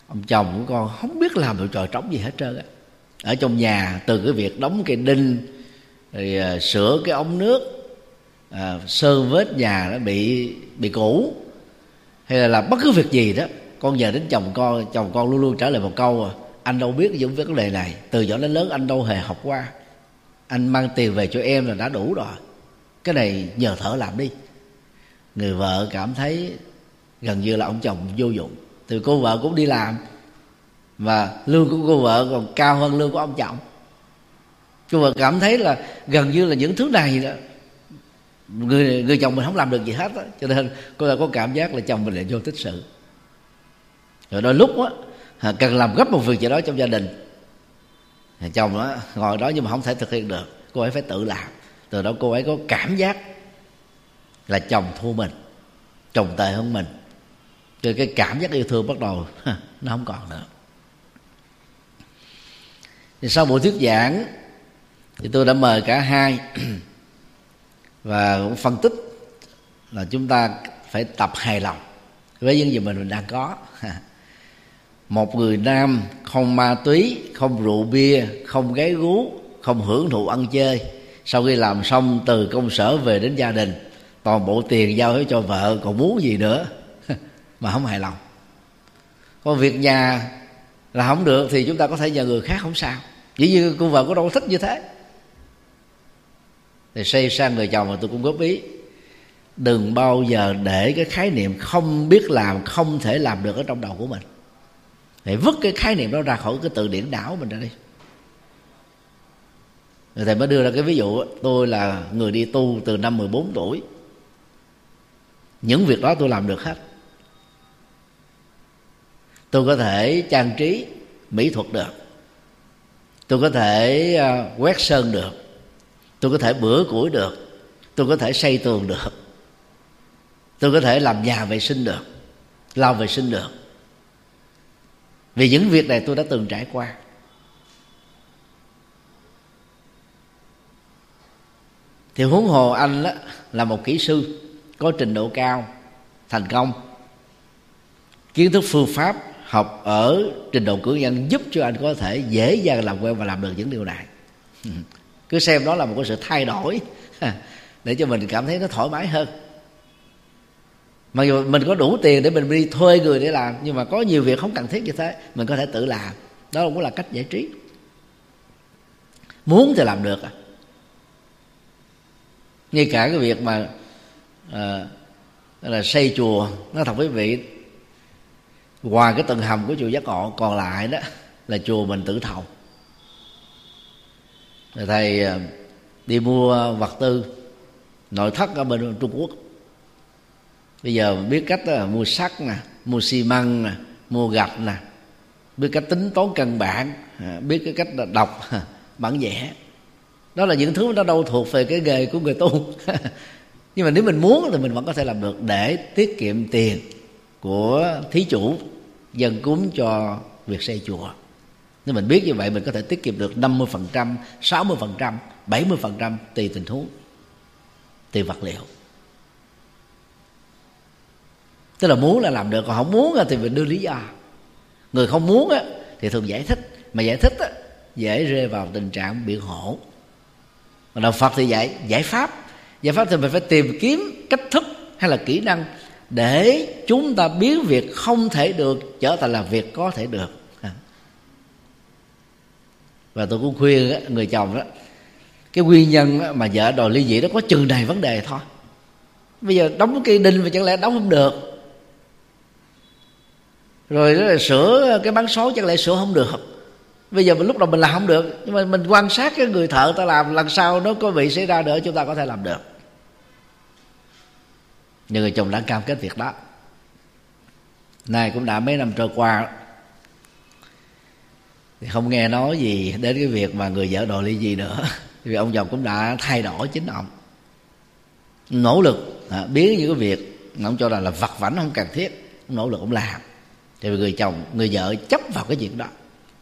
ông chồng của con không biết làm được trò trống gì hết trơn á. Ở trong nhà từ cái việc đóng cây đinh rồi à, sửa cái ống nước à, sơn vết nhà nó bị bị cũ hay là làm bất cứ việc gì đó con giờ đến chồng con chồng con luôn luôn trả lời một câu à, anh đâu biết những vấn đề này. Từ nhỏ đến lớn anh đâu hề học qua. Anh mang tiền về cho em là đã đủ rồi. Cái này nhờ thở làm đi. Người vợ cảm thấy gần như là ông chồng vô dụng. Thì cô vợ cũng đi làm, và lương của cô vợ còn cao hơn lương của ông chồng. Cô vợ cảm thấy là gần như là những thứ này đó người người chồng mình không làm được gì hết đó. cho nên cô vợ có cảm giác là chồng mình lại vô tích sự. Rồi đôi lúc á cần làm gấp một việc gì đó trong gia đình. Chồng đó ngồi đó nhưng mà không thể thực hiện được. Cô ấy phải tự làm. Từ đó cô ấy có cảm giác là chồng thua mình, chồng tệ hơn mình rồi cái cảm giác yêu thương bắt đầu nó không còn nữa. Thì sau buổi thuyết giảng thì tôi đã mời cả hai và cũng phân tích là chúng ta phải tập hài lòng với những gì mình, mình đang có. Một người nam không ma túy không rượu bia không gái gú không hưởng thụ ăn chơi. Sau khi làm xong từ công sở về đến gia đình toàn bộ tiền giao hết cho vợ còn muốn gì nữa? Mà không hài lòng. Còn việc nhà là không được thì chúng ta có thể nhờ người khác không sao. Dĩ nhiên cô vợ có đâu thích như thế. Thì xây sang người chồng mà tôi cũng góp ý. Đừng bao giờ để cái khái niệm không biết làm, không thể làm được ở trong đầu của mình. Hãy vứt cái khái niệm đó ra khỏi cái từ điển đảo mình ra đi. Người thầy mới đưa ra cái ví dụ tôi là người đi tu từ năm 14 tuổi. Những việc đó tôi làm được hết tôi có thể trang trí mỹ thuật được. Tôi có thể ờ, quét sơn được. Tôi có thể bữa củi được. Tôi có thể xây tường được. Tôi có thể làm nhà vệ sinh được lau vệ sinh được. Vì những việc này tôi đã từng trải qua. Thì huống hồ anh đó, là một kỹ sư có trình độ cao thành công kiến thức phương pháp học ở trình độ cử nhân giúp cho anh có thể dễ dàng làm quen và làm được những điều này. Cứ xem đó là một cái sự thay đổi để cho mình cảm thấy nó thoải mái hơn. Mặc dù mình có đủ tiền để mình đi thuê người để làm nhưng mà có nhiều việc không cần thiết như thế mình có thể tự làm. Đó cũng là cách giải trí. Muốn thì làm được à. Ngay cả cái việc mà à, là xây chùa nó thật quý vị ngoài cái tầng hầm của chùa giác ngộ, còn lại đó là chùa mình tự thầu. Rồi thầy à, đi mua vật tư nội thất ở bên trung quốc. Bây giờ biết cách đó mua sắt nè, mua xi măng nè, mua gạch nè, biết cách tính toán căn bản à, biết cái cách đọc bản vẽ. Đó là những thứ nó đâu thuộc về cái nghề của người tu. Nhưng mà nếu mình muốn thì mình vẫn có thể làm được để tiết kiệm tiền của thí chủ dân cúng cho việc xây chùa. Nếu mình biết như vậy mình có thể tiết kiệm được 50%, 60%, 70% tùy tình huống tùy vật liệu. Tức là muốn là làm được còn không muốn thì mình đưa lý do. Người không muốn thì thường giải thích mà giải thích dễ rơi vào tình trạng biện hộ. Còn đạo phật thì dạy giải pháp. Giải pháp thì mình phải tìm kiếm cách thức hay là kỹ năng để chúng ta biến việc không thể được trở thành là việc có thể được. Và tôi cũng khuyên người chồng đó, cái nguyên nhân mà vợ đòi ly dị đó có chừng này vấn đề thôi. Bây giờ đóng cây đinh mà chẳng lẽ đóng không được. Rồi đó là sửa cái bán số chẳng lẽ sửa không được. Bây giờ mình lúc đầu mình làm không được, nhưng mà mình quan sát cái người thợ ta làm, lần sau nó có bị xảy ra nữa chúng ta có thể làm được nhưng người chồng đã cam kết việc đó. Nay cũng đã mấy năm trôi qua. Thì không nghe nói gì đến cái việc mà người vợ đòi ly gì nữa. Vì ông chồng cũng đã thay đổi chính ông. Nỗ lực à, biến những cái việc mà ông cho rằng là vặt vảnh không cần thiết ông nỗ lực ông làm. Thì người chồng người vợ chấp vào cái chuyện đó.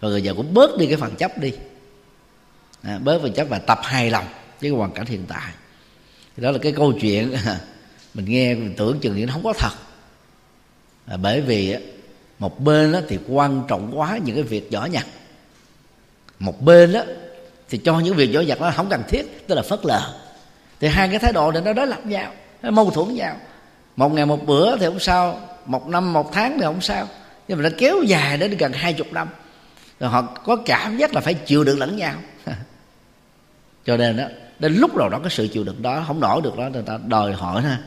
Và người vợ cũng bớt đi cái phần chấp đi. À, bớt phần chấp và tập hài lòng với cái hoàn cảnh hiện tại. Thì đó là cái câu chuyện mình nghe mình tưởng chừng như nó không có thật. À, bởi vì một bên đó thì quan trọng quá những cái việc nhỏ nhặt. Một bên đó thì cho những việc nhỏ nhặt nó không cần thiết tức là phớt lờ. Thì hai cái thái độ này nó đối lập nhau nó mâu thuẫn nhau. Một ngày một bữa thì không sao một năm một tháng thì không sao. Nhưng mà nó kéo dài đến gần hai chục năm. Rồi họ có cảm giác là phải chịu đựng lẫn nhau. Cho nên đó đến lúc nào đó cái sự chịu đựng đó không nổi được đó người ta đòi hỏi ha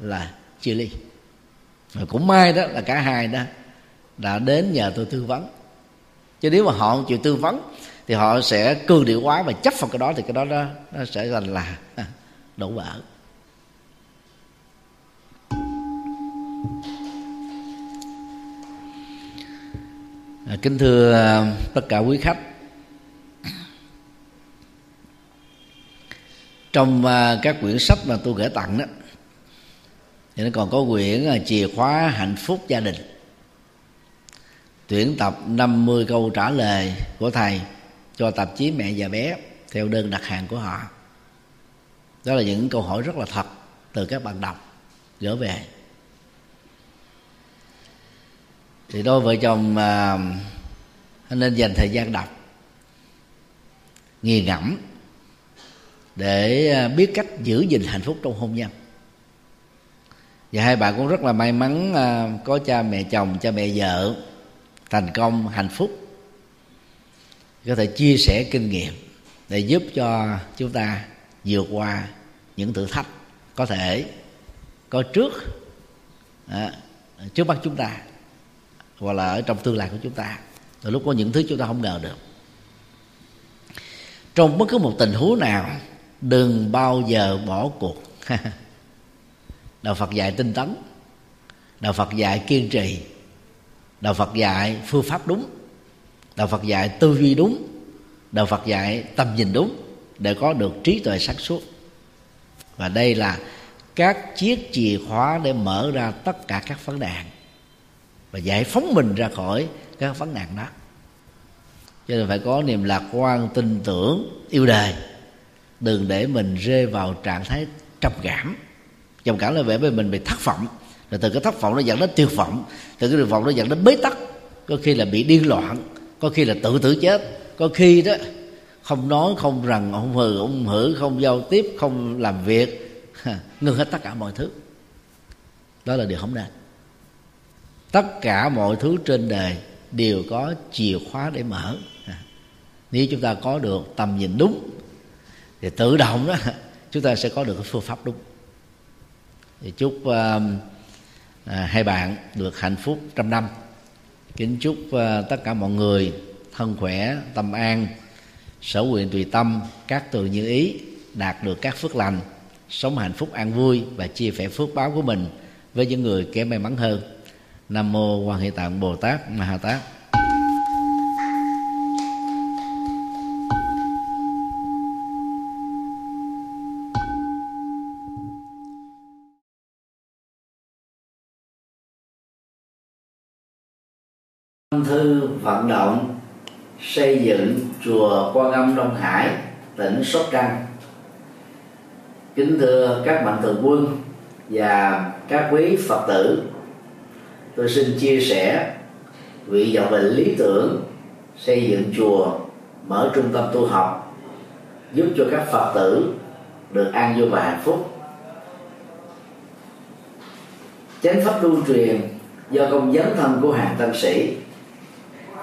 là chia ly. Và cũng may đó là cả hai đó đã đến nhờ tôi tư vấn. Chứ nếu mà họ không chịu tư vấn thì họ sẽ cương điệu quá và chấp vào cái đó thì cái đó nó, nó sẽ thành là à, đổ vỡ. À, kính thưa à, tất cả quý khách. Trong các quyển sách mà tôi gửi tặng đó thì nó còn có quyển à, chìa khóa hạnh phúc gia đình. Tuyển tập 50 câu trả lời của thầy cho tạp chí mẹ và bé theo đơn đặt hàng của họ. Đó là những câu hỏi rất là thật từ các bạn đọc gửi về. Thì đôi vợ chồng à, nên dành thời gian đọc nghiền ngẫm để à, biết cách giữ gìn hạnh phúc trong hôn nhân và hai bạn cũng rất là may mắn à, có cha mẹ chồng cha mẹ vợ. Thành công hạnh phúc. Có thể chia sẻ kinh nghiệm để giúp cho chúng ta vượt qua những thử thách có thể có trước à, trước mắt chúng ta hoặc là ở trong tương lai của chúng ta. Từ lúc có những thứ chúng ta không ngờ được. Trong bất cứ một tình huống nào đừng bao giờ bỏ cuộc. đạo phật dạy tinh tấn. Đạo phật dạy kiên trì. Đạo phật dạy phương pháp đúng. Đạo phật dạy tư duy đúng. Đạo phật dạy tầm nhìn đúng để có được trí tuệ sáng suốt. Và đây là các chiếc chìa khóa để mở ra tất cả các vấn nạn và giải phóng mình ra khỏi các vấn nạn đó. Cho nên phải có niềm lạc quan, tin tưởng, yêu đời. Đừng để mình rơi vào trạng thái trầm cảm trầm cảm là vẻ về mình bị thất vọng. Rồi từ cái thất vọng nó dẫn đến tuyệt vọng, từ cái tuyệt vọng nó dẫn đến bế tắc. Có khi là bị điên loạn, có khi là tự tử chết. Có khi đó, không nói, không rằng, không hừ, không hử, không giao tiếp, không làm việc ngưng hết tất cả mọi thứ. Đó là điều không nên. Tất cả mọi thứ trên đời đều có chìa khóa để mở. Nếu chúng ta có được tầm nhìn đúng, thì tự động đó, chúng ta sẽ có được cái phương pháp đúng thì chúc uh, à, hai bạn được hạnh phúc trăm năm. Kính chúc uh, tất cả mọi người thân khỏe tâm an sở nguyện tùy tâm các từ như ý đạt được các phước lành sống hạnh phúc an vui và chia sẻ phước báo của mình với những người kém may mắn hơn. Nam mô quan hệ tạng bồ tát ma ha tát. Thư vận động xây dựng chùa Quan Âm Đông Hải, tỉnh Sóc Trăng. Kính thưa các mạnh thường quân và các quý Phật tử, tôi xin chia sẻ vị vọng về lý tưởng xây dựng chùa mở trung tâm tu học giúp cho các phật tử được an vui và hạnh phúc chánh pháp lưu truyền do công dấn thân của hàng tăng sĩ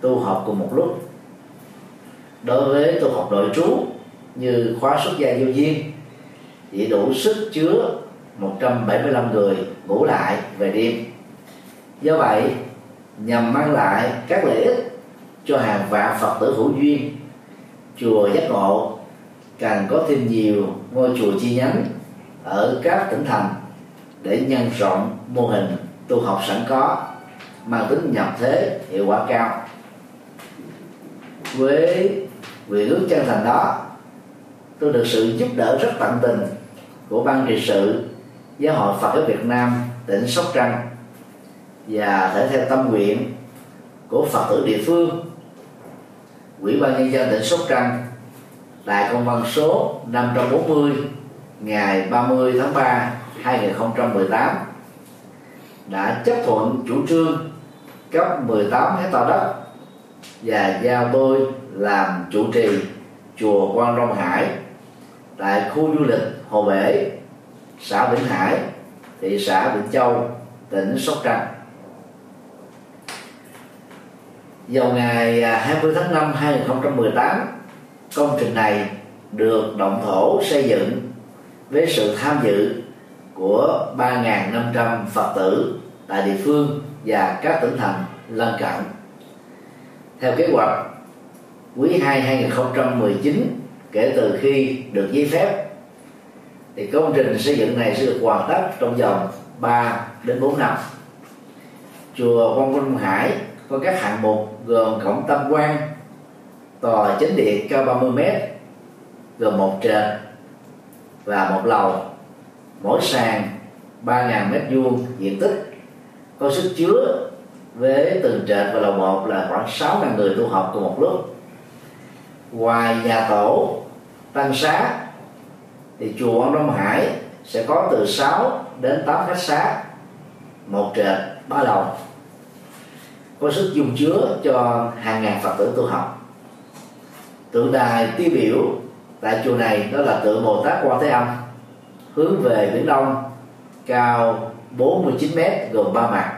tu học cùng một lúc. Đối với tu học nội trú như khóa xuất gia vô duyên, chỉ đủ sức chứa 175 người ngủ lại về đêm. Do vậy, nhằm mang lại các lợi ích cho hàng vạn phật tử hữu duyên, chùa giác ngộ càng có thêm nhiều ngôi chùa chi nhánh ở các tỉnh thành để nhân rộng mô hình tu học sẵn có, mang tính nhập thế hiệu quả cao với nguyện ước chân thành đó, tôi được sự giúp đỡ rất tận tình của ban trị sự, giáo hội Phật giáo Việt Nam, tỉnh Sóc Trăng và thể theo tâm nguyện của Phật tử địa phương. Ủy ban nhân dân tỉnh Sóc Trăng tại công văn số 540 ngày 30 tháng 3 2018 đã chấp thuận chủ trương cấp 18 hecta đất và giao tôi làm chủ trì chùa Quan Long Hải tại khu du lịch Hồ Bể, xã Vĩnh Hải, thị xã Vĩnh Châu, tỉnh Sóc Trăng. Vào ngày à, 20 tháng 5 2018, công trình này được động thổ xây dựng với sự tham dự của 3.500 Phật tử tại địa phương và các tỉnh thành lân cận. Theo kế hoạch, quý 2 2019 kể từ khi được giấy phép thì công trình xây dựng này sẽ được hoàn tất trong vòng 3 đến 4 năm. Chùa Quang Minh Hải có các hạng mục gồm cổng tam quan, tòa chính điện cao 30 m gồm một trệt và một lầu mỗi sàn 3.000 mét vuông diện tích có sức chứa với từng trệt và lầu một là khoảng 6.000 người tu học cùng một lúc. Ngoài nhà tổ, tăng xá, thì chùa Quảng Đông Hải sẽ có từ 6 đến 8 khách xá, một trệt, ba lầu. Có sức dung chứa cho hàng ngàn phật tử tu học. Tượng đài tiêu biểu tại chùa này đó là tượng Bồ Tát Quan Thế Âm, hướng về biển đông, cao 49 mét gồm ba mặt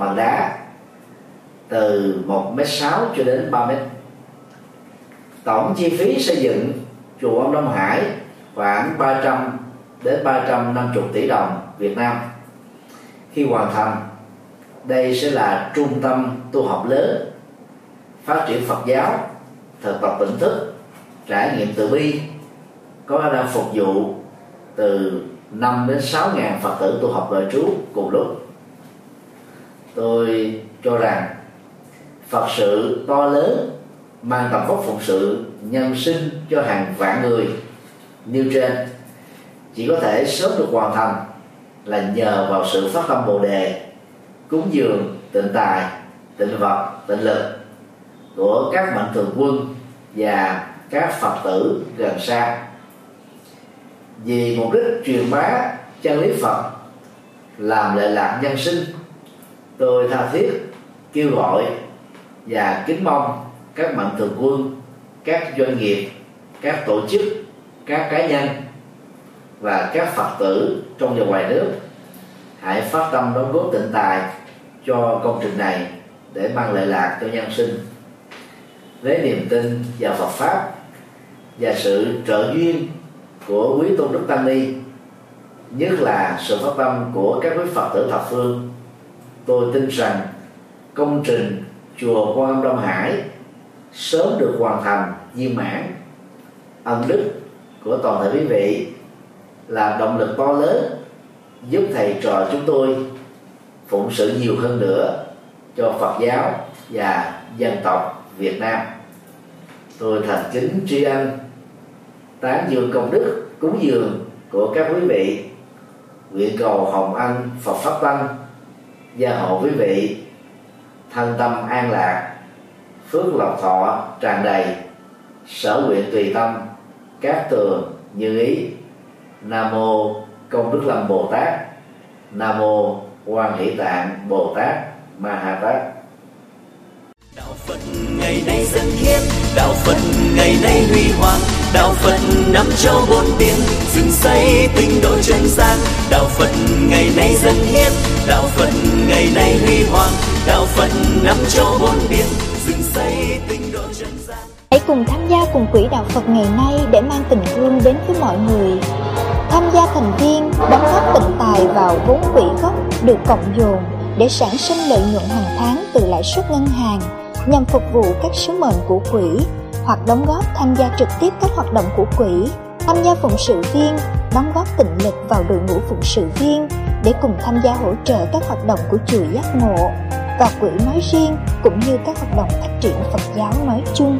bằng đá từ 1m6 cho đến 3 m tổng chi phí xây dựng chùa ông Đông Hải khoảng 300 đến 350 tỷ đồng Việt Nam. Khi hoàn thành, đây sẽ là trung tâm tu học lớn, phát triển Phật giáo, thực tập tỉnh thức, trải nghiệm từ bi, có khả năng phục vụ từ 5 đến 6 ngàn Phật tử tu học đời trú cùng lúc tôi cho rằng Phật sự to lớn mang tầm vóc phụng sự nhân sinh cho hàng vạn người như trên. Chỉ có thể sớm được hoàn thành là nhờ vào sự phát tâm bồ đề, cúng dường, tịnh tài, tịnh vật, tịnh lực của các mạnh thường quân và các phật tử gần xa. Vì mục đích truyền bá chân lý phật, làm lệ lạc nhân sinh tôi tha thiết, kêu gọi và kính mong các mạnh thường quân, các doanh nghiệp, các tổ chức, các cá nhân và các phật tử trong và ngoài nước hãy phát tâm đóng góp tịnh tài cho công trình này để mang lợi lạc cho nhân sinh. Với niềm tin vào Phật pháp và sự trợ duyên của quý tôn đức tăng ni, nhất là sự phát tâm của các quý phật tử thập phương tôi tin rằng công trình chùa quan âm đông hải sớm được hoàn thành viên mãn. Ân đức của toàn thể quý vị là động lực to lớn giúp thầy trò chúng tôi phụng sự nhiều hơn nữa cho Phật giáo và dân tộc Việt Nam. Tôi thành kính tri ân, tán dương công đức, cúng dường của các quý vị. Nguyện cầu hồng ân Phật pháp tăng gia hộ quý vị. Thân tâm an lạc. Phước lộc thọ tràn đầy. Sở nguyện tùy tâm. Các tường như ý. Nam mô công đức lâm bồ tát. Nam mô quan hỷ tạng bồ tát ma ha tát. Đạo phật ngày nay dân hiến. Đạo phật ngày nay huy hoàng. Đạo phật năm châu bốn biển. Dựng xây tinh độ chân gian. Đạo phật ngày nay dân hiến đạo phật, ngày nay huy hoàng. Đạo phật, năm châu bốn biển. Dựng xây tinh độ chân gian. Hãy cùng tham gia cùng quỹ đạo phật ngày nay để mang tình thương đến với mọi người. Tham gia thành viên, đóng góp tịnh tài vào vốn quỹ gốc được cộng dồn để sản sinh lợi nhuận hàng tháng từ lãi suất ngân hàng nhằm phục vụ các sứ mệnh của quỹ hoặc đóng góp tham gia trực tiếp các hoạt động của quỹ. Tham gia phụng sự viên, đóng góp tịnh lực vào đội ngũ phụng sự viên để cùng tham gia hỗ trợ các hoạt động của chùa giác ngộ. Và quỹ nói riêng cũng như các hoạt động phát triển phật giáo nói chung.